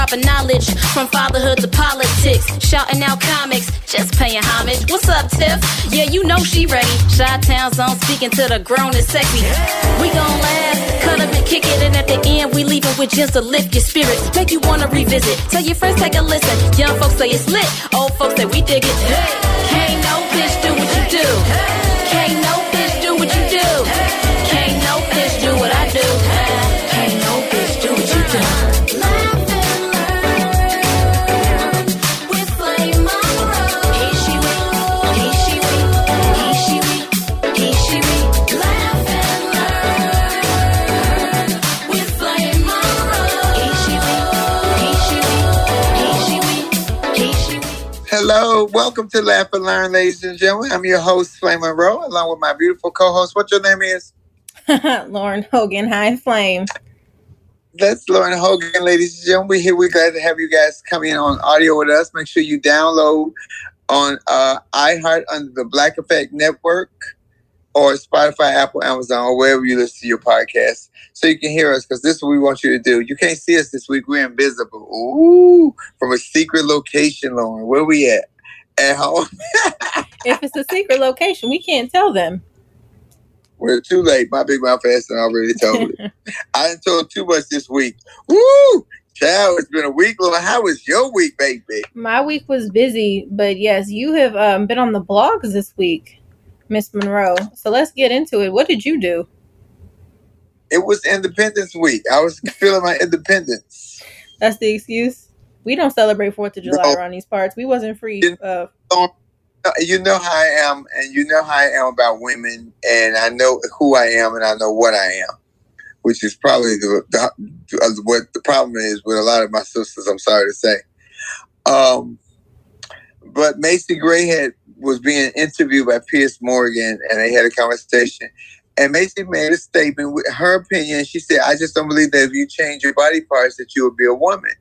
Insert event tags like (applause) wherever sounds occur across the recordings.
Dropping knowledge from fatherhood to politics. Shouting out comics, just paying homage. What's up, Tiff? Yeah, you know she ready. Shot Town's on speaking to the grown and sexy. We gon' laugh, cut up and kick it. And at the end, we leaving with just to lift your spirits. Make you wanna revisit. Tell your friends, take a listen. Young folks say it's lit. Old folks say we dig it. Hey, can't no bitch do what you do. Welcome to Laugh and Learn, ladies and gentlemen. I'm your host, Flame Monroe, along with my beautiful co-host. What your name is? (laughs) Lauren Hogan, High Flame. That's Lauren Hogan, ladies and gentlemen. We're here. We're glad to have you guys come in on audio with us. Make sure you download on uh, iHeart under the Black Effect Network or Spotify, Apple, Amazon, or wherever you listen to your podcast so you can hear us because this is what we want you to do. You can't see us this week. We're invisible. Ooh, from a secret location, Lauren. Where we at? At home. If it's a secret location, we can't tell them. We're too late. My big mouth done already told it. (laughs) I told too much this week. Woo! Child, it's been a week. Lauren, how was your week, baby? My week was busy, but yes, you have um, been on the blogs this week, Miss Monroe. So let's get into it. What did you do? It was Independence Week. I was feeling my independence. That's the excuse. We don't celebrate Fourth of July No. around these parts. We wasn't free. Uh, You know how I am, and you know how I am about women, and I know who I am, and I know what I am, which is probably the, the what the problem is with a lot of my sisters. I'm sorry to say. Um, but Macy Gray had was being interviewed by Piers Morgan, and they had a conversation. And Macy made a statement with her opinion. She said, "I just don't believe that if you change your body parts, that you will be a woman."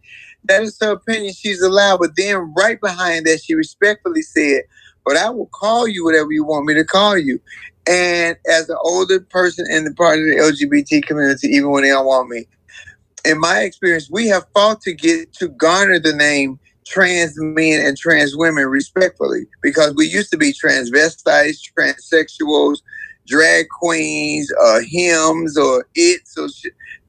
That is her opinion. She's allowed. But then, right behind that, she respectfully said, "But I will call you whatever you want me to call you." And as an older person in the part of the LGBT community, even when they don't want me, in my experience, we have fought to get to garner the name trans men and trans women respectfully because we used to be transvestites, transsexuals, drag queens, uh, hymns, or its, or sh-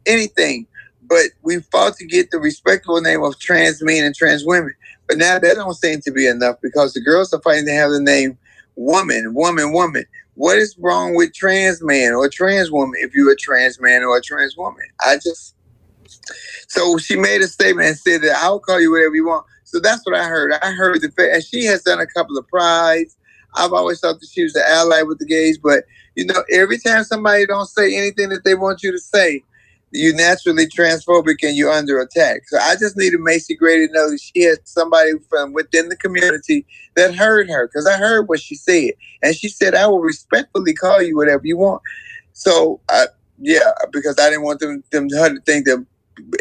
anything. But we fought to get the respectable name of trans men and trans women. But now that don't seem to be enough because the girls are fighting to have the name woman, woman, woman. What is wrong with trans man or trans woman if you're a trans man or a trans woman? I just so she made a statement and said that I'll call you whatever you want. So that's what I heard. I heard the fact, and she has done a couple of prides. I've always thought that she was an ally with the gays, but you know, every time somebody don't say anything that they want you to say, you naturally transphobic and you're under attack. So I just needed Macy Gray to know that she had somebody from within the community that heard her because I heard what she said, and she said, "I will respectfully call you whatever you want." So I, yeah, because I didn't want them them to think that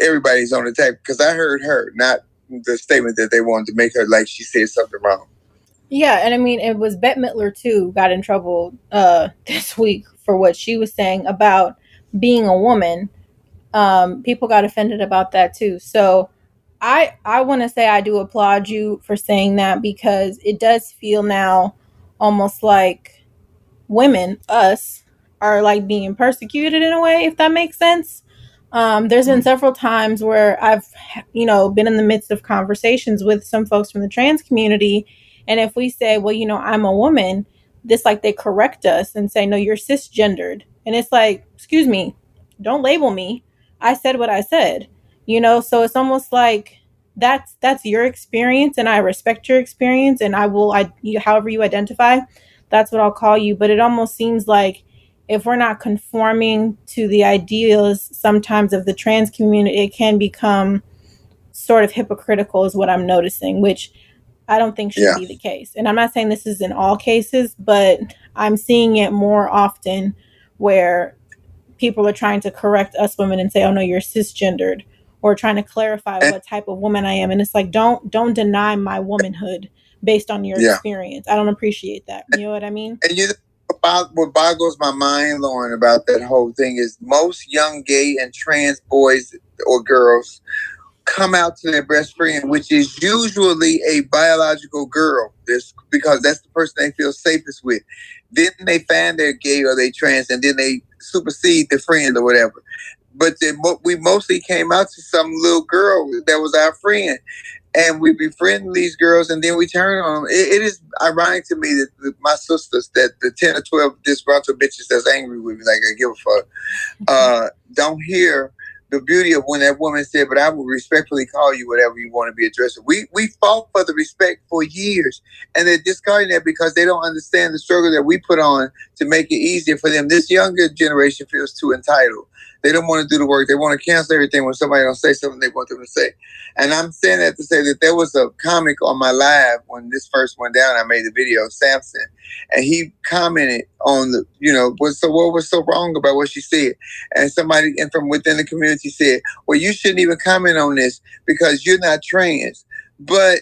everybody's on attack because I heard her, not the statement that they wanted to make her like she said something wrong. Yeah, and I mean it was Bette Midler too got in trouble uh (laughs) this week for what she was saying about being a woman. Um people got offended about that too. So I I want to say I do applaud you for saying that because it does feel now almost like women us are like being persecuted in a way if that makes sense. Um, there's been several times where I've, you know, been in the midst of conversations with some folks from the trans community, and if we say, well, you know, I'm a woman, this like they correct us and say, no, you're cisgendered, and it's like, excuse me, don't label me. I said what I said, you know. So it's almost like that's that's your experience, and I respect your experience, and I will, I, you, however you identify, that's what I'll call you. But it almost seems like if we're not conforming to the ideals sometimes of the trans community, it can become sort of hypocritical, is what I'm noticing, which I don't think should Yeah. be the case. And I'm not saying this is in all cases, but I'm seeing it more often where people are trying to correct us women and say, "Oh no, you're cisgendered," or trying to clarify And- what type of woman I am. And it's like, don't don't deny my womanhood based on your Yeah. experience. I don't appreciate that. You know what I mean? And you what boggles my mind, Lauren, about that whole thing is most young gay and trans boys or girls come out to their best friend, which is usually a biological girl, this because that's the person they feel safest with. Then they find they're gay or they trans, and then they supersede the friend or whatever. But then we mostly came out to some little girl that was our friend, and we befriend these girls, and then we turn on them. It, it is ironic to me that the, my sisters, that the ten or twelve disgruntled bitches that's angry with me, like I give a fuck, uh, don't hear the beauty of when that woman said, "But I will respectfully call you whatever you want to be addressed." We we fought for the respect for years, and they're discarding that because they don't understand the struggle that we put on to make it easier for them. This younger generation feels too entitled. They don't want to do the work. They want to cancel everything when somebody don't say something they want them to say. And I'm saying that to say that there was a comic on my live when this first went down. I made the video, Samson, and he commented on the, you know, what so what was so wrong about what she said. And somebody and from within the community said, "Well, you shouldn't even comment on this because you're not trans." But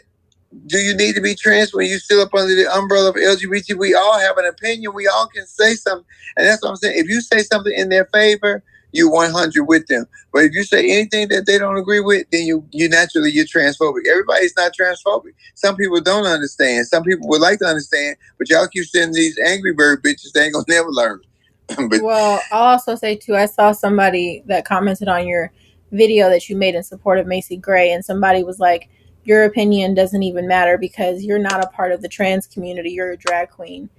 do you need to be trans when you still up under the umbrella of LGBT? We all have an opinion. We all can say something, and that's what I'm saying. If you say something in their favor, you 100 with them. But if you say anything that they don't agree with, then you you naturally you're transphobic. Everybody's not transphobic. Some people don't understand. Some people would like to understand, but y'all keep sending these angry bird bitches. They ain't gonna (laughs) never learn. (clears throat) but Well, I'll also say too, I saw somebody that commented on your video that you made in support of Macy Gray, and somebody was like, Your opinion doesn't even matter because you're not a part of the trans community, you're a drag queen.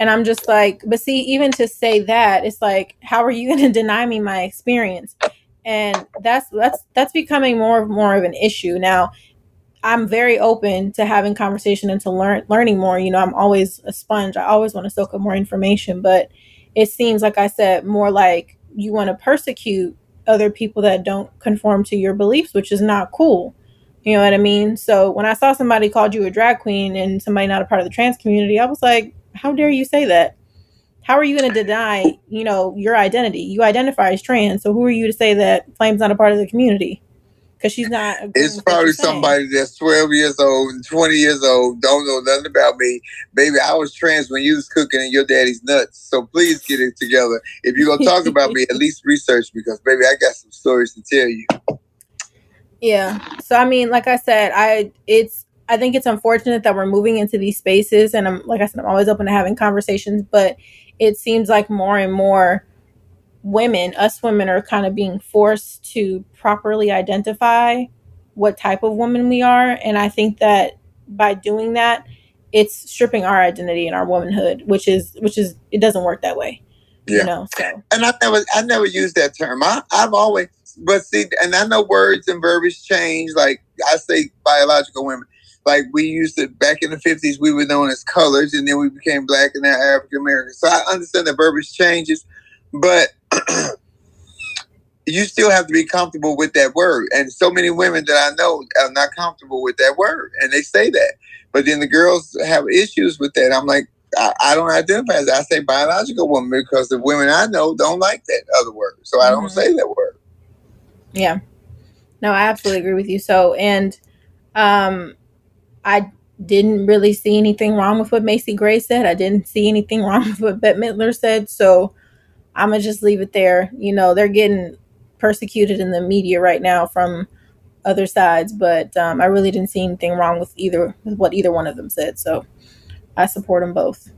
And I'm just like, but see, even to say that, it's like, how are you gonna (laughs) deny me my experience? And that's that's that's becoming more and more of an issue. Now, I'm very open to having conversation and to learn learning more. You know, I'm always a sponge. I always want to soak up more information, but it seems like I said more like you want to persecute other people that don't conform to your beliefs, which is not cool. You know what I mean? So when I saw somebody called you a drag queen and somebody not a part of the trans community, I was like, how dare you say that? How are you going to deny, you know, your identity? You identify as trans, so who are you to say that Flame's not a part of the community? Because she's not. it's probably saying. somebody that's 12 years old and 20 years old, don't know nothing about me. Baby, I was trans when you was cooking in your daddy's nuts. So please get it together. If you're gonna talk about me, at (laughs) least research because baby, I got some stories to tell you. Yeah. So I mean, like I said, I it's I think it's unfortunate that we're moving into these spaces, and I'm like I said, I'm always open to having conversations, but it seems like more and more women, us women, are kind of being forced to properly identify what type of woman we are, and I think that by doing that, it's stripping our identity and our womanhood, which is which is it doesn't work that way. Yeah. You know, so And I never, I never used that term. I, I've always, but see, and I know words and verbiage change. Like I say, biological women. Like we used to back in the fifties, we were known as colors, and then we became black and now African American. So I understand the verbiage changes, but (clears throat) you still have to be comfortable with that word. And so many women that I know are not comfortable with that word, and they say that. But then the girls have issues with that. I'm like, I, I don't identify as I say biological woman because the women I know don't like that other word, so I don't Mhm. say that word. Yeah. No, I absolutely agree with you. So, and um, I didn't really see anything wrong with what Macy Gray said. I didn't see anything (laughs) wrong with what Bette Midler said. So, I'm gonna just leave it there. You know, they're getting persecuted in the media right now from other sides, but um, I really didn't see anything wrong with either with what either one of them said. So, I support them both.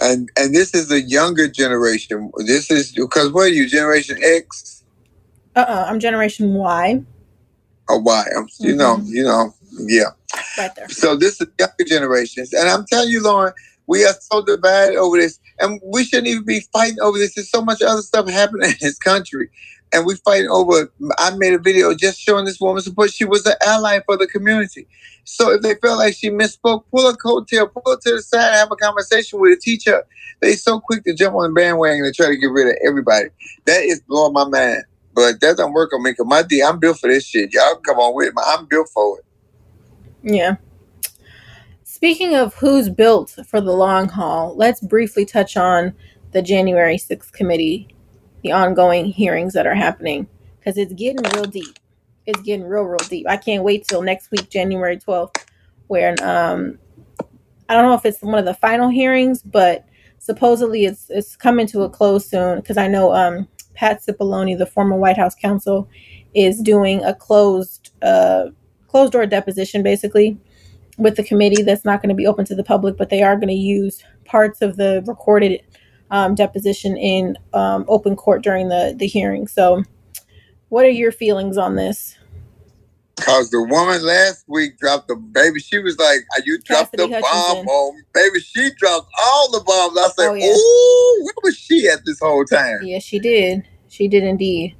And and this is a younger generation. This is because what are you, Generation X Uh, uh I'm Generation Y, or Y? I'm, you know, you know, yeah. So this is younger generations, and I'm telling you, Lauren, we are so divided over this, and we shouldn't even be fighting over this. There's so much other stuff happening in this country, and we fighting over. I made a video just showing this woman support. She was an ally for the community. So if they felt like she misspoke, pull a coattail, pull her to the side, have a conversation with her, teacher. They so quick to jump on the bandwagon and try to get rid of everybody. That is blowing my mind. But that don't work on me because my D, I'm built for this shit. Y'all come on with me. I'm built for it. Yeah. Speaking of who's built for the long haul, let's briefly touch on the January 6th committee, the ongoing hearings that are happening, because it's getting real deep. It's getting real, real deep. I can't wait till next week, January 12th, where um, I don't know if it's one of the final hearings, but supposedly it's it's coming to a close soon. Because I know um, Pat Cipollone, the former White House counsel, is doing a closed uh, closed door deposition, basically with the committee that's not going to be open to the public, but they are going to use parts of the recorded um, deposition in um, open court during the, the hearing. So, what are your feelings on this? Cause the woman last week dropped the baby. She was like, "You dropped Cassidy the bomb on baby." She dropped all the bombs. I said, Oh, yeah. "Ooh, where was she at this whole time?" Yes, she did. She did indeed.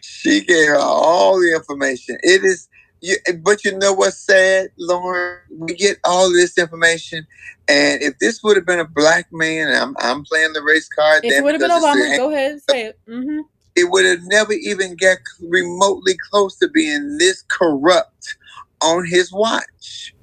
She gave her all the information. It is, you, but you know what's sad, Lauren? We get all this information, and if this would have been a black man, and I'm I'm playing the race card. If it would have been Obama, go ahead and say it. hmm it would have never even get remotely close to being this corrupt on his watch.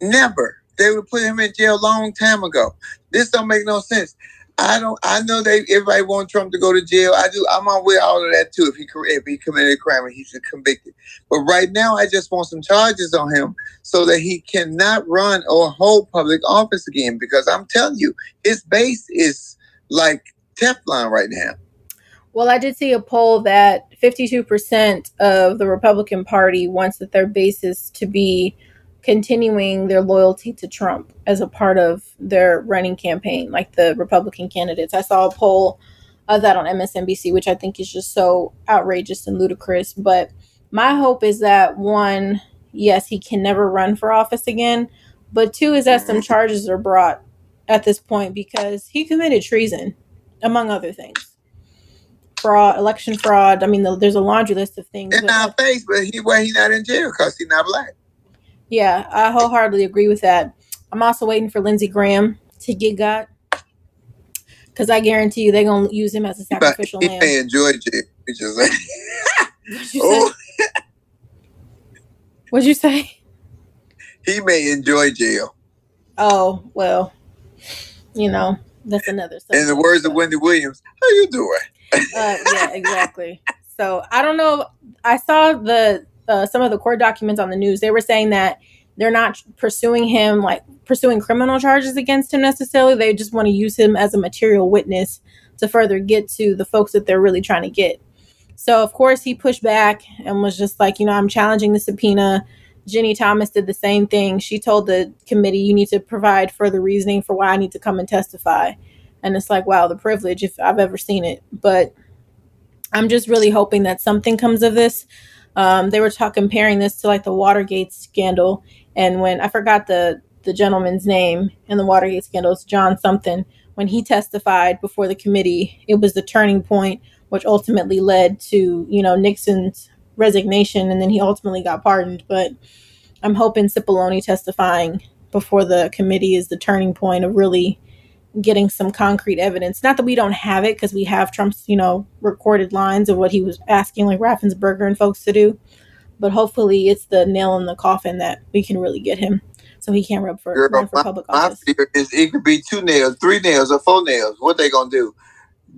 Never. They would put him in jail a long time ago. This don't make no sense. I don't. I know they. Everybody want Trump to go to jail. I do. I'm on with all of that too. If he if he committed a crime and he's convicted, but right now I just want some charges on him so that he cannot run or hold public office again. Because I'm telling you, his base is like Teflon right now. Well, I did see a poll that 52% of the Republican Party wants that their basis to be continuing their loyalty to Trump as a part of their running campaign, like the Republican candidates. I saw a poll of that on MSNBC, which I think is just so outrageous and ludicrous. But my hope is that one, yes, he can never run for office again, but two is that some charges are brought at this point because he committed treason, among other things fraud, election fraud. I mean, the, there's a laundry list of things. In our face, but he why he not in jail because he not black. Yeah, I wholeheartedly agree with that. I'm also waiting for Lindsey Graham to get got because I guarantee you they're gonna use him as a But sacrificial he lamb. may enjoy jail. He (laughs) like, What'd you oh, say? What'd you say? he may enjoy jail. Oh well, you know that's another. In the words of Wendy Williams, how you doing? uh, yeah, exactly. So I don't know. I saw the uh, some of the court documents on the news. They were saying that they're not pursuing him like pursuing criminal charges against him necessarily. They just want to use him as a material witness to further get to the folks that they're really trying to get. So of course he pushed back and was just like, you know, I'm challenging the subpoena. Ginni Thomas did the same thing. She told the committee, you need to provide further reasoning for why I need to come and testify. And it's like, wow, the privilege, if I've ever seen it. But I'm just really hoping that something comes of this. Um, they were talking comparing this to like the Watergate scandal, and when I forgot the the gentleman's name in the Watergate scandal, it's John something. When he testified before the committee, it was the turning point, which ultimately led to you know Nixon's resignation, and then he ultimately got pardoned. But I'm hoping Cipollone testifying before the committee is the turning point of really getting some concrete evidence. Not that we don't have it because we have Trump's, you know, recorded lines of what he was asking like Raffensperger and folks to do. But hopefully it's the nail in the coffin that we can really get him so he can't run for, Girl, run for my, public office. My fear is it could be two nails, three nails, or four nails. What they gonna do?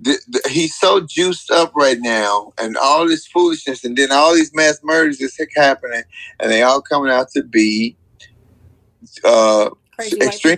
The, the, he's so juiced up right now, and all this foolishness, and then all these mass murders is happening, and they all coming out to be uh, extreme.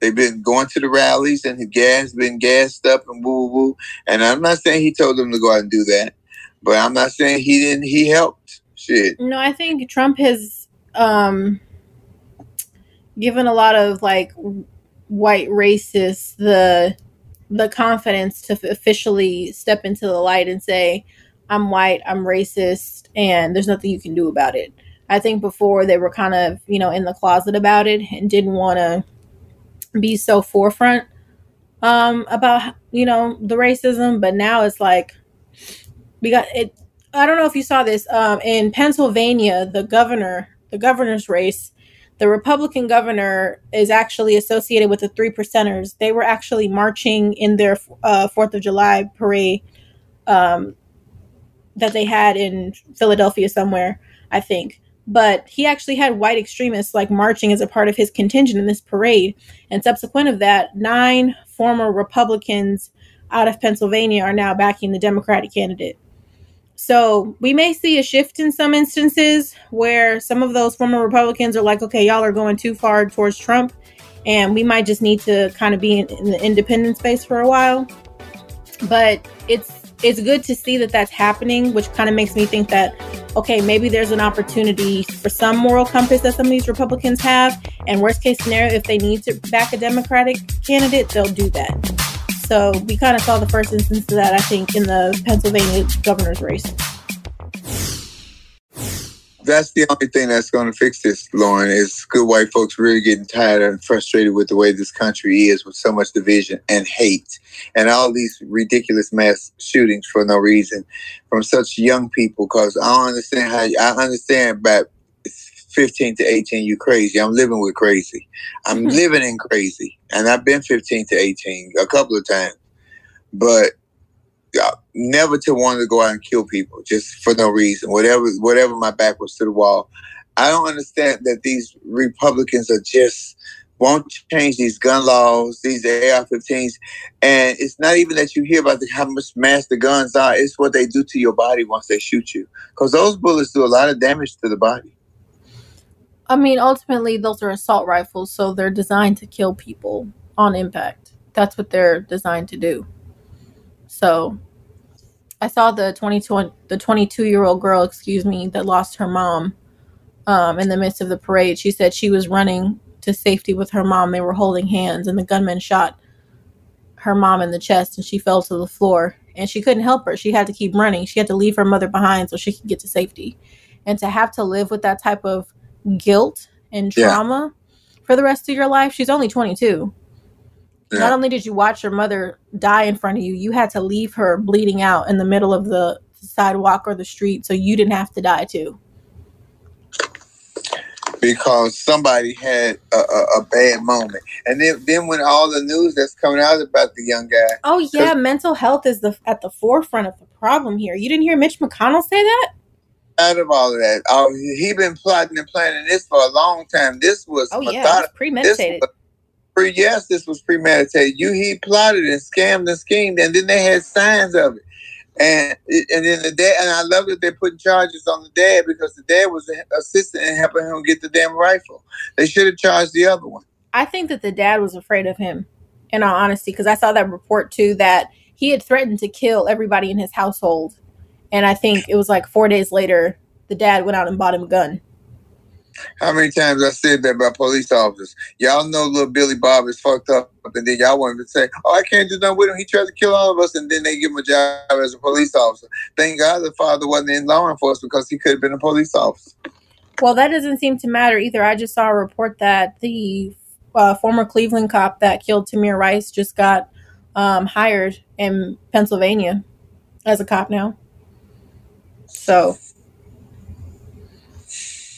They've been going to the rallies and the gas been gassed up and woo woo. And I'm not saying he told them to go out and do that, but I'm not saying he didn't. He helped. Shit. No, I think Trump has um, given a lot of like white racists the the confidence to officially step into the light and say, "I'm white, I'm racist, and there's nothing you can do about it." I think before they were kind of you know in the closet about it and didn't want to be so forefront um about you know the racism but now it's like we got it i don't know if you saw this um in pennsylvania the governor the governor's race the republican governor is actually associated with the three percenters. They were actually marching in their uh, fourth of july parade um that they had in philadelphia somewhere i think but he actually had white extremists like marching as a part of his contingent in this parade. And subsequent of that, nine former Republicans out of Pennsylvania are now backing the Democratic candidate. So we may see a shift in some instances where some of those former Republicans are like, okay, y'all are going too far towards Trump, and we might just need to kind of be in, in the independent space for a while. But it's it's good to see that that's happening, which kind of makes me think that okay, maybe there's an opportunity for some moral compass that some of these Republicans have. And worst case scenario, if they need to back a Democratic candidate, they'll do that. So we kind of saw the first instance of that, I think, in the Pennsylvania governor's race that's the only thing that's going to fix this, Lauren, is good white folks really getting tired and frustrated with the way this country is with so much division and hate and all these ridiculous mass shootings for no reason from such young people. Because I don't understand how, I understand about 15 to 18, you crazy. I'm living with crazy. I'm mm-hmm. living in crazy. And I've been 15 to 18 a couple of times. But never to want to go out and kill people just for no reason. Whatever, whatever my back was to the wall. I don't understand that these Republicans are just won't change these gun laws, these AR-15s, and it's not even that you hear about the, how much mass the guns are. It's what they do to your body once they shoot you, because those bullets do a lot of damage to the body. I mean, ultimately, those are assault rifles, so they're designed to kill people on impact. That's what they're designed to do. So, I saw the 22 the 22 year old girl, excuse me, that lost her mom um, in the midst of the parade. She said she was running to safety with her mom. They were holding hands, and the gunman shot her mom in the chest, and she fell to the floor. And she couldn't help her. She had to keep running. She had to leave her mother behind so she could get to safety. And to have to live with that type of guilt and Yeah. trauma for the rest of your life, she's only 22. Not only did you watch your mother die in front of you, you had to leave her bleeding out in the middle of the sidewalk or the street so you didn't have to die too. because somebody had a, a, a bad moment. And then, then when all the news that's coming out about the young guy, Oh yeah, mental health is the at the forefront of the problem here. You didn't hear Mitch McConnell say that? out of all of that, oh, he been plotting and planning this for a long time. This was Oh yeah, premeditated. This was pre- yes, this was premeditated. You he plotted and scammed and schemed, and then they had signs of it. And and then the dad, and I love that they're putting charges on the dad because the dad was assisting in helping him get the damn rifle. They should have charged the other one. I think that the dad was afraid of him, in all honesty, because I saw that report too that he had threatened to kill everybody in his household. And I think it was like four days later, the dad went out and bought him a gun. How many times I said that about police officers? Y'all know little Billy Bob is fucked up, and then y'all want to say, "Oh, I can't do nothing with him. He tried to kill all of us," and then they give him a job as a police officer. Thank God the father wasn't in law enforcement because he could have been a police officer. Well, that doesn't seem to matter either. I just saw a report that the uh, former Cleveland cop that killed Tamir Rice just got um, hired in Pennsylvania as a cop now. So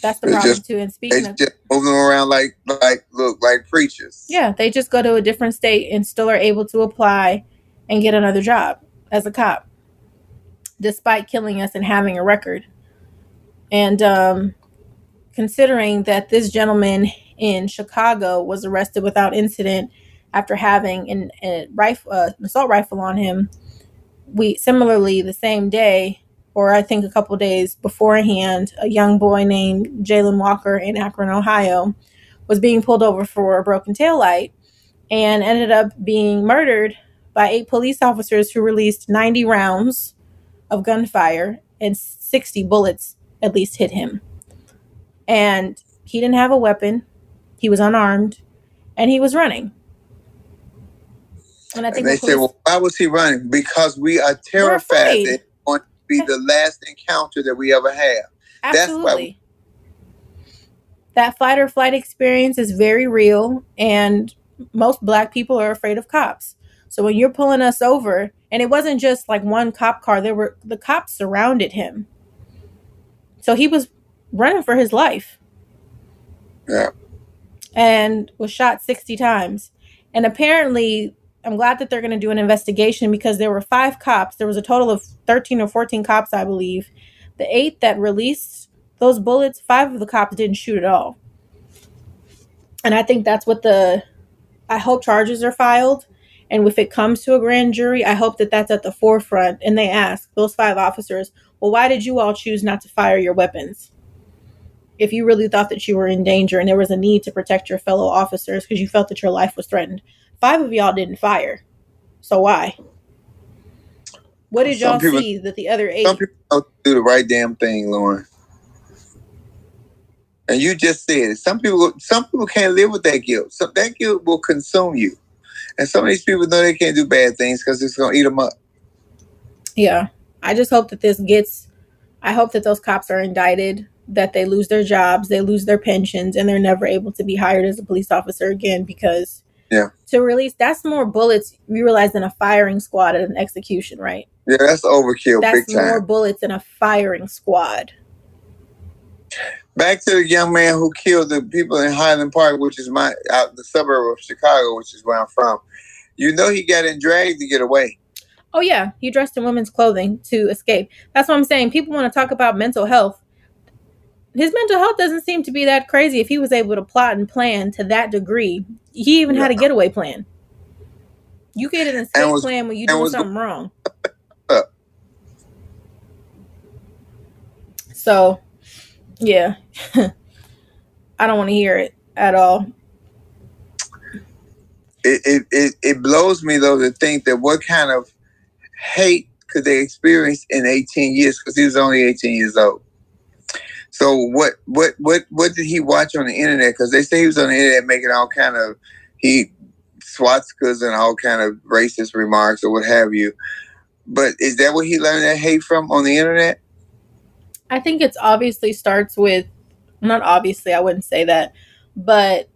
that's the They problem just- too. And They speaking of just moving around like like look like preachers. Yeah, they just go to a different state and still are able to apply and get another job as a cop, despite killing us and having a record. And um, considering that this gentleman in Chicago was arrested without incident after having an, a rifle, uh, an assault rifle on him, we similarly the same day, or I think a couple days beforehand, a young boy named Jayland Walker in Akron, Ohio, was being pulled over for a broken taillight and ended up being murdered by eight police officers who released 90 rounds of gunfire and 60 bullets at least hit him. And he didn't have a weapon, he was unarmed, and he was running. And I think And they the say, well, why was he running? Because we are terrified be the last encounter that we ever have. That's why Absolutely. that fight or flight experience is very real, and most black people are afraid of cops. So when you're pulling us over, and it wasn't just like one cop car, there were the cops surrounded him. So he was running for his life Yeah. and was shot 60 times. And apparently, I'm glad that they're going to do an investigation because there were five cops. There was a total of 13 or 14 cops, I believe. The eight that released those bullets, five of the cops didn't shoot at all. And I think that's what the. I hope charges are filed. And if it comes to a grand jury, I hope that that's at the forefront. And they ask those five officers, well, why did you all choose not to fire your weapons? If you really thought that you were in danger and there was a need to protect your fellow officers because you felt that your life was threatened, five of y'all didn't fire. So why? What did y'all people- see that the other eight? Some people don't do the right damn thing, Lauren. And you just said it. Some people, some people can't live with that guilt. So that guilt will consume you. And some of these people know they can't do bad things because it's gonna eat them up. Yeah. I just hope that this gets I hope that those cops are indicted, that they lose their jobs, they lose their pensions, and they're never able to be hired as a police officer again because Yeah, to release that's more bullets you realize than a firing squad at an execution, right? yeah, that's overkill, That's big time. more bullets than a firing squad. Back to the young man who killed the people in Highland Park, which is my out the suburb of Chicago, which is where I'm from. You know he got in drag to get away. Oh yeah, he dressed in women's clothing to escape. That's what I'm saying. People want to talk about mental health. his mental health doesn't seem to be that crazy if he was able to plot and plan to that degree. He even had a getaway plan. You get an escape was- plan when you do doing was go- something wrong. (laughs) So, yeah. (laughs) I don't want to hear it at all. it, it, it, it blows me though to think that what kind of hate could they experience in 18 years because he was only 18 years old so what what what what did he watch on the internet because they say he was on the internet making all kind of he swastikas and all kind of racist remarks or what have you but is that what he learned that hate from on the internet I think it's obviously starts with not obviously, I wouldn't say that, but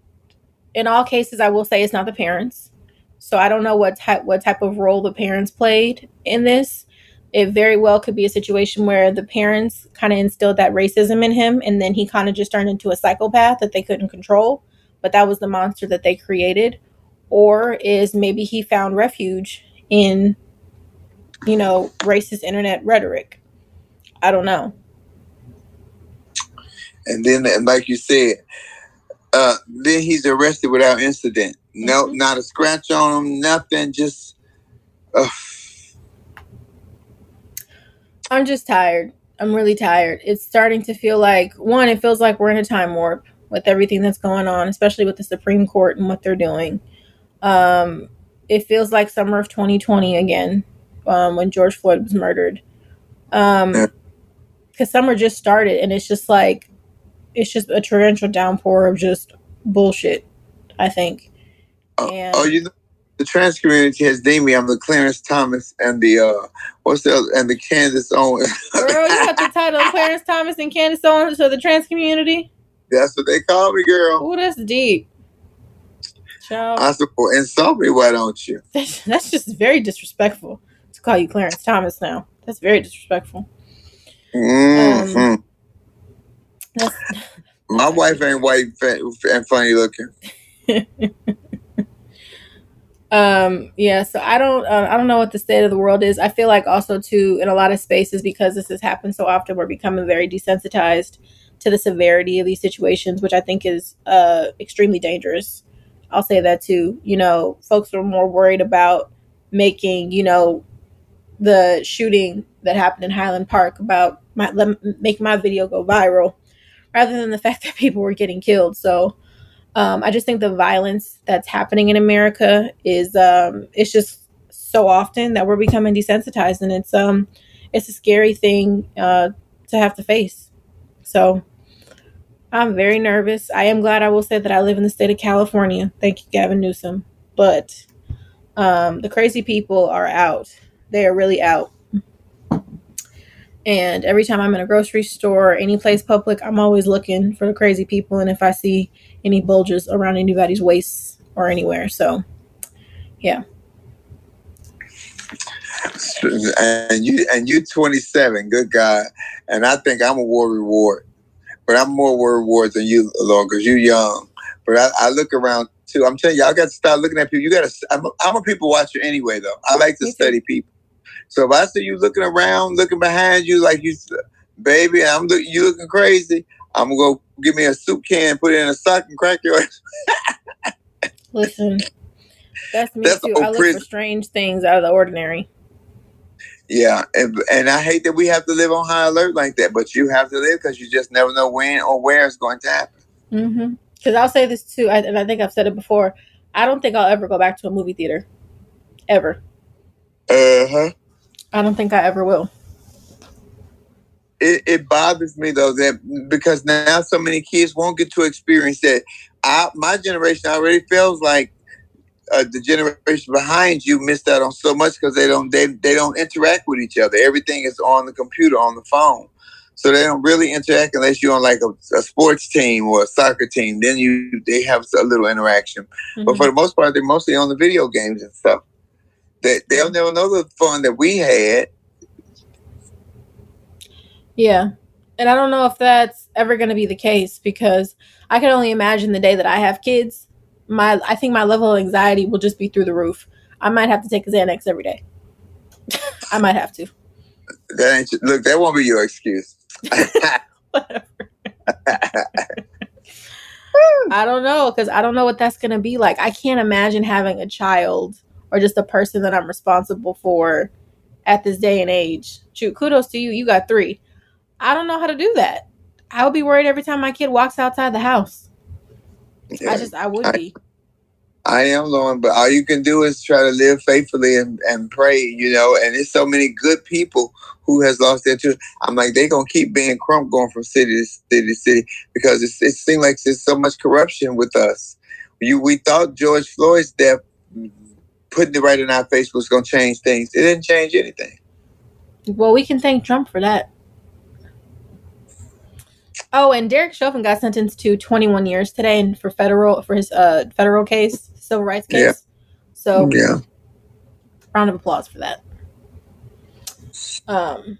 in all cases I will say it's not the parents. So I don't know what type what type of role the parents played in this. It very well could be a situation where the parents kind of instilled that racism in him and then he kind of just turned into a psychopath that they couldn't control, but that was the monster that they created. Or is maybe he found refuge in you know, racist internet rhetoric. I don't know. and then and like you said uh then he's arrested without incident no not a scratch on him nothing just uh, I'm just tired. I'm really tired. It's starting to feel like one, it feels like we're in a time warp with everything that's going on, especially with the Supreme Court and what they're doing. Um, it feels like summer of 2020 again, um, when George Floyd was murdered. Um, because summer just started, and it's just like it's just a torrential downpour of just bullshit. I think. And oh you the trans community has deemed me i'm the clarence thomas and the uh what's the other, and the candace owen girl, you got the (laughs) title Clarence Thomas and Candace Owens to the trans community. that's what they call me girl Oh, that's deep. Child. i support insult me why don't you (laughs) That's, that's just very disrespectful to call you Clarence Thomas now. That's very disrespectful. Mhm. Um, my wife ain't white and funny looking (laughs) um, yeah, so I don't, uh, I don't know what the state of the world is. I feel like also too in a lot of spaces because this has happened so often, we're becoming very desensitized to the severity of these situations, which I think is uh extremely dangerous. I'll say that too. You know, folks are more worried about making, you know, the shooting that happened in Highland Park about my make my video go viral rather than the (laughs) fact that people were getting killed. So um, I just think the violence that's happening in America is um, it's just so often that we're becoming desensitized, and it's um it's a scary thing uh, to have to face. So I'm very nervous. I am glad I will say that I live in the state of California. Thank you, Gavin Newsom. But um, the crazy people are out. They are really out. And every time I'm in a grocery store or any place public, I'm always looking for the crazy people. And if I see any bulges around anybody's waist or anywhere, so yeah. and you and you 27 good god. And i think i'm a war reward but i'm more war reward than you Lord, because you're young. But I, I look around too. I'm telling you y'all got to start looking at people. You got to I'm, a- I'm a people watcher anyway though. I like to study people. So if i see you looking around looking behind you like you baby i'm look, you looking crazy i'm gonna go give me a soup can put it in a sock and crack your Listen, that's me That's too. I look prison. for strange things out of the ordinary. Yeah, and, and I hate that we have to live on high alert like that, but you have to live because you just never know when or where it's going to happen. Mm-hmm. Because I'll say this too, I, and I think I've said it before. I don't think I'll ever go back to a movie theater, ever. Uh huh. I don't think I ever will. It, it bothers me though that because now so many kids won't get to experience that. I, my generation already feels like uh, the generation behind you missed out on so much because they don't they, they don't interact with each other. Everything is on the computer, on the phone. So they don't really interact unless you're on like a, a sports team or a soccer team. Then you they have a little interaction. But for the most part, they're mostly on the video games and stuff. They they'll never know the fun that we had. Yeah. And I don't know if that's ever going to be the case because I can only imagine the day that I have kids. My I think my level of anxiety will just be through the roof. I might have to take a Xanax every day. (laughs) I might have to. That ain't look. That won't be your excuse. (laughs) I don't know because I don't know what that's gonna be like. I can't imagine having a child or just a person that I'm responsible for at this day and age. Shoot, kudos to you. You got three. I don't know how to do that. I would be worried every time my kid walks outside the house. I just I would be. I am, Lauren, but all you can do is try to live faithfully and, and pray, you know. And there's so many good people who has lost their children. I'm like, they gonna keep Ben Crump going from city to city to city because it's, it seems like there's so much corruption with us. You, we thought George Floyd's death, mm-hmm, putting it right in our face, was gonna change things. It didn't change anything. Well, we can thank Trump for that. Oh, and Derek Chauvin got sentenced to 21 years today, and for federal for his uh federal case, civil rights case. Yeah. So, Yeah. round of applause for that. Um,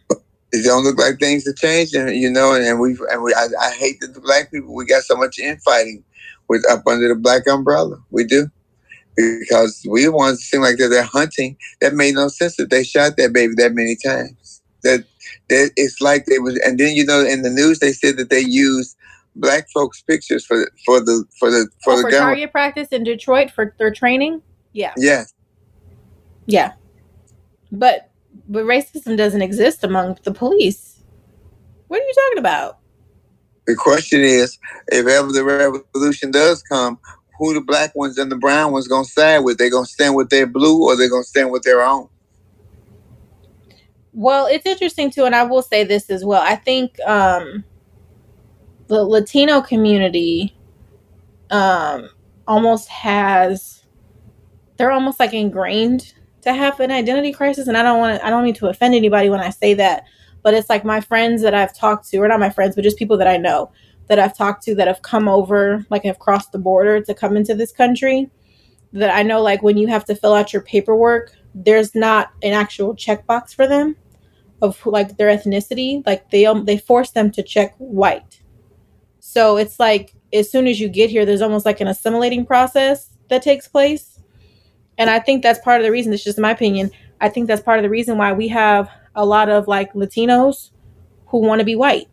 It don't look like things are changing, you know. And, we and we I, I hate that the black people we got so much infighting with up under the black umbrella. We do because we want to seem like that they're hunting. That made no sense that they shot that baby that many times. That that it's like they was, and then you know in the news they said that they used black folks' pictures for for the for the for oh, the for government. target practice in Detroit for their training. Yeah, Yeah, yeah, but but racism doesn't exist among the police. What are you talking about? the question is, if ever the revolution does come, who the black ones and the brown ones gonna side with? They gonna stand with their blue, or they gonna stand with their own? Well, it's interesting too, and I will say this as well. I think um, the Latino community um, almost has they're almost like ingrained to have an identity crisis, and I don't want. I don't mean to offend anybody when I say that, but it's like my friends that I've talked to, or not my friends, but just people that I know that I've talked to that have come over, like have crossed the border to come into this country. That I know, like when you have to fill out your paperwork, there's not an actual checkbox for them of like their ethnicity like they um, they force them to check white. So it's like as soon as you get here there's almost like an assimilating process that takes place. And i think that's part of the reason it's just my opinion i think that's part of the reason why we have a lot of like latinos who want to be white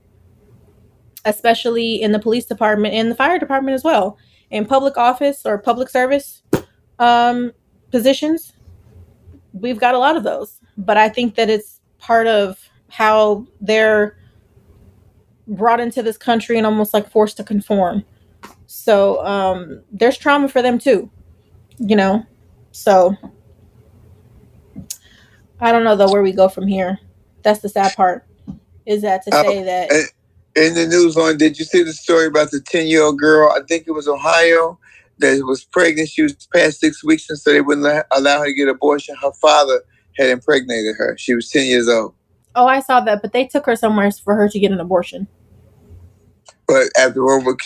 especially in the police department and the fire department as well. In public office or public service um, positions we've got a lot of those. But i think that it's part of how they're brought into this country and almost like forced to conform so um there's trauma for them too you know so i don't know though where we go from here that's the sad part is that to Oh, say that In the news, on did you see the story about the ten year old girl? I think it was Ohio that was pregnant. She was past six weeks, and so they wouldn't allow her to get an abortion. Her father had impregnated her. She was ten years old, oh i saw that but they took her somewhere for her to get an abortion but afterward,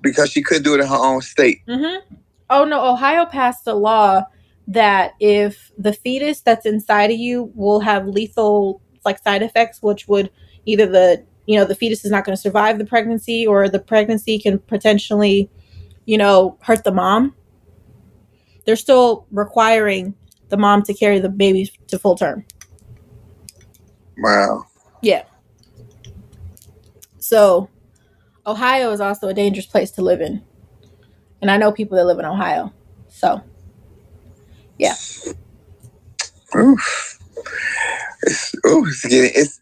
because she couldn't do it in her own state. Mm-hmm. Oh no, Ohio passed a law that if the fetus that's inside of you will have lethal like side effects, which would either the you know the fetus is not going to survive the pregnancy, or the pregnancy can potentially you know hurt the mom. They're still requiring the mom to carry the baby to full term. Wow. Yeah. So, Ohio is also a dangerous place to live in. And I know people that live in Ohio. So, yeah. Oof. It's, ooh, it's getting it's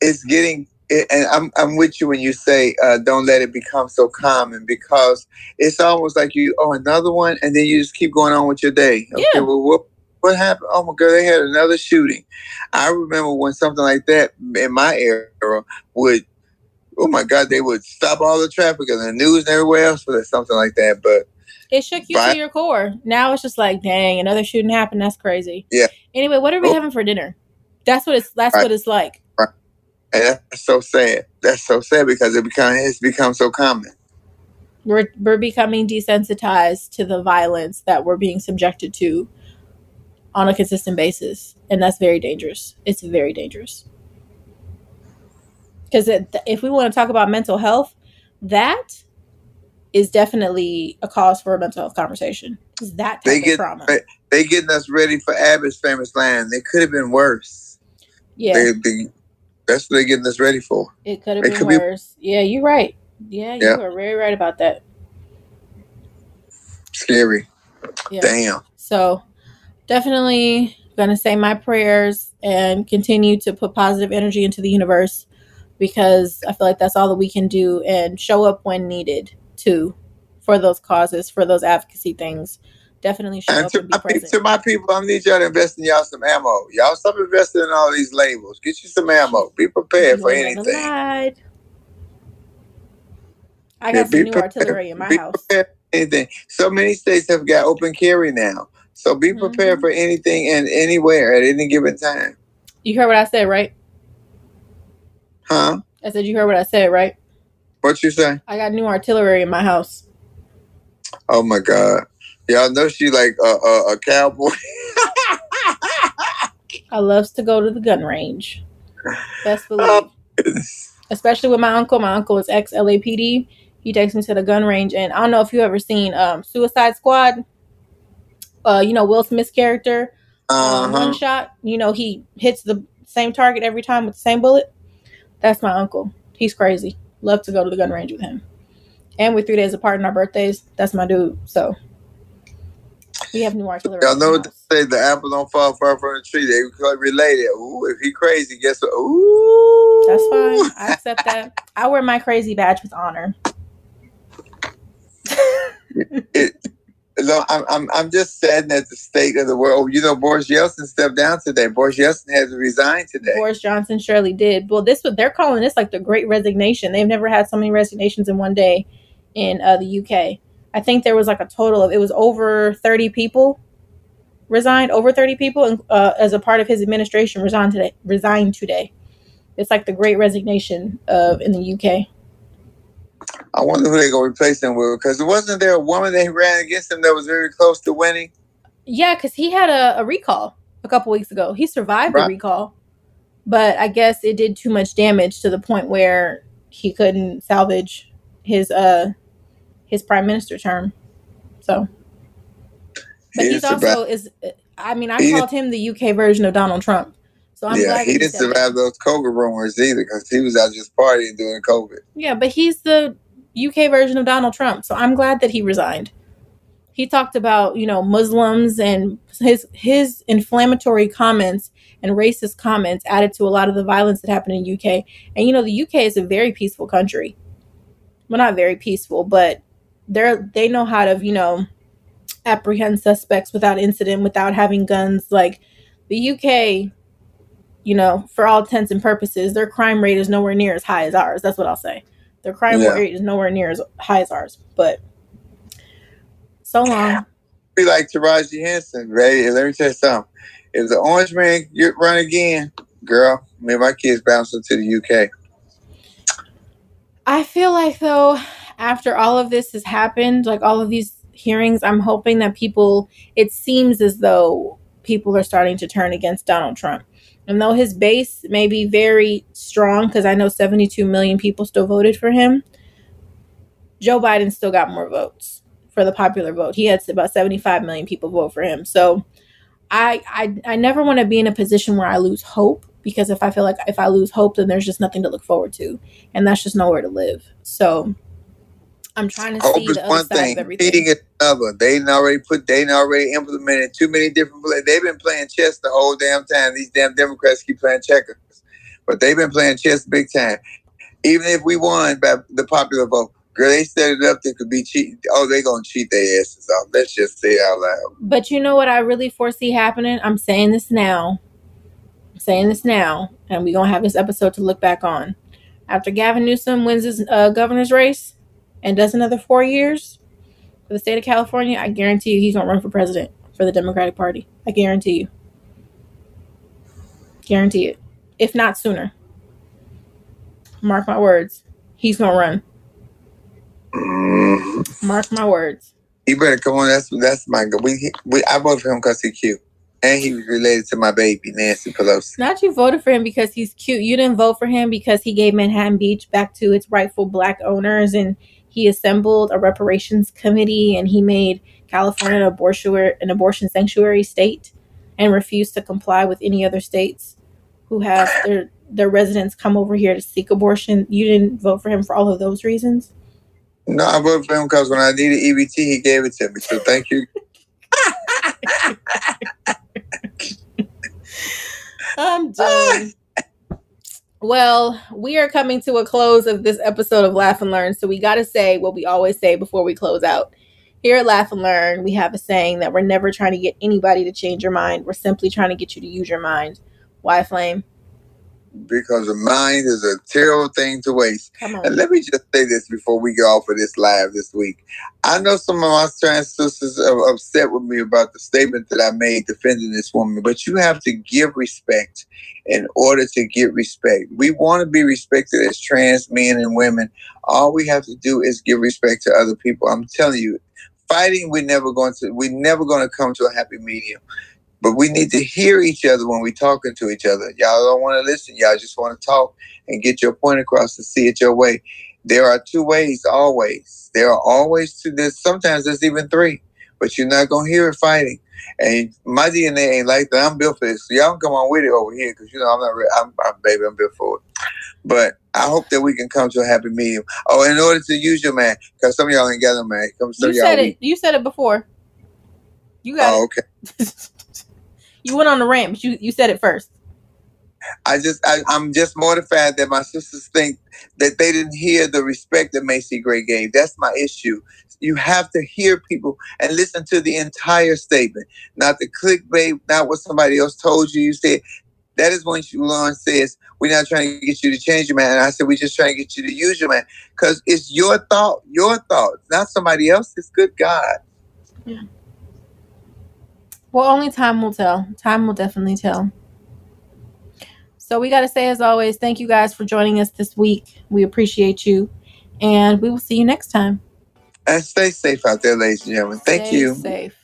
it's getting it, and I'm I'm with you when you say uh, don't let it become so common because it's almost like you oh another one and then you just keep going on with your day. Okay, Yeah. well what what happened? Oh my god, they had another shooting. I remember when something like that in my era would oh my god they would stop all the traffic and the news and everywhere else for something like that. But It shook you Right. to your core. Now it's just like, dang, another shooting happened. That's crazy. yeah, Anyway, what are we Oh. having for dinner? That's what it's that's Right. what it's like. and that's so sad. That's so sad because it become it's become so common. We're we're becoming desensitized to the violence that we're being subjected to on a consistent basis, and that's very dangerous. It's very dangerous. Because if we want to talk about mental health, that is definitely a cause for a mental health conversation. Is that type they of get trauma? they, getting us ready for Abbott's famous line. They could have been worse. Yeah. They, they, that's what they're getting us ready for. It could have been could be- worse. Yeah, you're right. Yeah, you Yeah. are very right about that. Scary. Yeah. Damn. So definitely gonna say my prayers and continue to put positive energy into the universe because I feel like that's all that we can do and show up when needed too for those causes, for those advocacy things. Definitely show And up to and be present. to my people, I need y'all to invest in y'all some ammo. Y'all stop investing in all these labels. Get you some ammo. Be prepared for You anything. I Yeah, got some new prepared- artillery in my house. anything. So many states have got open carry now. So be prepared Mm-hmm. for anything and anywhere at any given time. You heard what I said, right? Huh? I said you heard what I said, right? What you say? I got new artillery in my house. Oh my God. Y'all know she like a, a, a cowboy. (laughs) I loves to go to the gun range. Best (laughs) Oh, believe. Especially with my uncle. My uncle is ex LAPD. He takes me to the gun range, and I don't know if you ever seen um, Suicide Squad. Uh, you know Will Smith's character, um, one Uh-huh. shot. You know he hits the same target every time with the same bullet. That's my uncle. He's crazy. Love to go to the gun range with him. And we're three days apart on our birthdays. That's my dude. So we have new artillery. Y'all know what they say, the apple don't fall far from the tree. They could relate it. Ooh, if he crazy, guess what? Ooh. That's fine. I accept that. I wear my crazy badge with honor. It, I'm, I'm, I'm just saddened at the state of the world. You know, Boris Yeltsin stepped down today. Boris Yeltsin has resigned today. Boris Johnson surely did. Well, this what they're calling this like the Great Resignation. They've never had so many resignations in one day in uh, the UK. I think there was like a total of it was over thirty people resigned. Over thirty people, and uh, as a part of his administration, resigned today. Resigned today. It's like the Great Resignation of in the UK. I wonder who they're going to replace him with. Because wasn't there a woman that ran against him that was very close to winning? Yeah, because he had a, a recall a couple weeks ago. He survived the recall, but I guess it did too much damage to the point where he couldn't salvage his uh his prime minister term. So, but He he's also is. I mean, I He called him the UK version of Donald Trump. So I'm yeah, glad he didn't said that. survive those COVID rumors either because he was out just partying during COVID. Yeah, but he's the UK version of Donald Trump. So I'm glad that he resigned. He talked about, you know, Muslims and his his inflammatory comments and racist comments added to a lot of the violence that happened in UK. And you know, the UK is a very peaceful country. Well, not very peaceful, but they're they know how to, you know, apprehend suspects without incident, without having guns. Like the UK, you know, for all intents and purposes, their crime rate is nowhere near as high as ours. That's what I'll say. Their crime Yeah. rate is nowhere near as high as ours. But so (sighs) long. Be like Taraji Henson, right? Let me tell you something. If the orange man get run again, girl, me and my kids bouncing to the UK. I feel like though, after all of this has happened, like all of these hearings, I'm hoping that people it seems as though people are starting to turn against Donald Trump. And though his base may be very strong, because I know 72 million people still voted for him, Joe Biden still got more votes for the popular vote. He had about 75 million people vote for him. So I I, I never want to be in a position where I lose hope because if I feel like if I lose hope, then there's just nothing to look forward to, and that's just nowhere to live. So I'm trying to Hope see is the one thing. Feeding is another. They already put. They already implemented too many different. Play. They've been playing chess the whole damn time. These damn Democrats keep playing checkers, but they've been playing chess big time. Even if we won by the popular vote, girl, they set it up. They could be cheating. Oh, they gonna cheat their asses off. Let's just say out loud. But you know what I really foresee happening? I'm saying this now. I'm saying this now, and we're gonna have this episode to look back on. After Gavin Newsom wins his uh, governor's race and does another four years for the state of California, I guarantee you he's gonna run for president for the Democratic Party. I guarantee you. Guarantee it. If not sooner. Mark my words. He's gonna run. Mm-hmm. Mark my words. He better come on. That's that's my. We, we I voted for him because he's cute, and he was related to my baby Nancy Pelosi. Not you voted for him because he's cute. You didn't vote for him because he gave Manhattan Beach back to its rightful black owners and he assembled a reparations committee and he made California an abortion an abortion sanctuary state and refused to comply with any other states who have their the residents come over here to seek abortion. You didn't vote for him for all of those reasons. No, I voted for him because when I needed EBT, he gave it to me. So thank you. (laughs) I'm done. (laughs) well, we are coming to a close of this episode of Laugh and Learn. So we got to say what we always say before we close out. Here at Laugh and Learn, we have a saying that we're never trying to get anybody to change your mind. We're simply trying to get you to use your mind. Why, Flame? Because the mind is a terrible thing to waste. And let me just say this before we go off of this live this week. I know some of my trans sisters are upset with me about the statement that I made defending this woman, but you have to give respect in order to get respect. We want to be respected as trans men and women. All we have to do is give respect to other people. I'm telling you, fighting we're never going to we're never going to come to a happy medium. But we need to hear each other when we're talking to each other. Y'all don't want to listen. Y'all just want to talk and get your point across and see it your way. There are two ways, always. There are always two. There's sometimes there's even three, but you're not gonna hear it fighting. And my DNA ain't like that. I'm built for this. So y'all can come on with it over here because you know I'm not. Re- I'm, I'm baby. I'm built for it. But I hope that we can come to a happy medium. Oh, in order to use your man, because some of y'all ain't got no man. Come, some You y'all said it. You said it before. You got Oh, it. okay. (laughs) You went on the rant, but you, you said it first. I just, I, I'm just mortified that my sisters think that they didn't hear the respect that Macy Gray gave. That's my issue. You have to hear people and listen to the entire statement, not the clickbait, not what somebody else told you. You said that is when Shulan says, We're not trying to get you to change your man. And I said, We're just trying to get you to use your man. Because it's your thought, your thought, not somebody else's. Good God. Well, only time will tell. Time will definitely tell. So we got to say, as always, thank you guys for joining us this week. We appreciate you, and we will see you next time. And stay safe out there, ladies and gentlemen. Thank you. Stay you. Safe.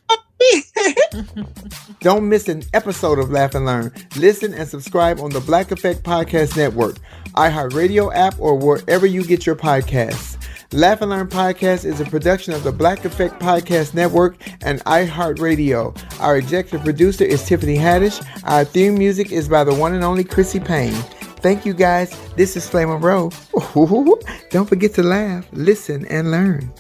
(laughs) Don't miss an episode of Laugh and Learn. Listen and subscribe on the Black Effect Podcast Network, iHeartRadio app, or wherever you get your podcasts. Laugh and Learn Podcast is a production of the Black Effect Podcast Network and iHeartRadio. Our executive producer is Tiffany Haddish. Our theme music is by the one and only Chrissy Payne. Thank you guys. This is Flame Monroe. (laughs) Don't forget to laugh, listen, and learn.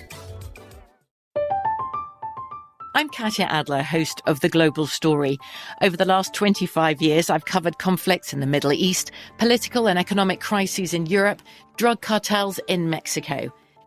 I'm Katya Adler, host of The Global Story. Over the last 25 years, I've covered conflicts in the Middle East, political and economic crises in Europe, drug cartels in Mexico.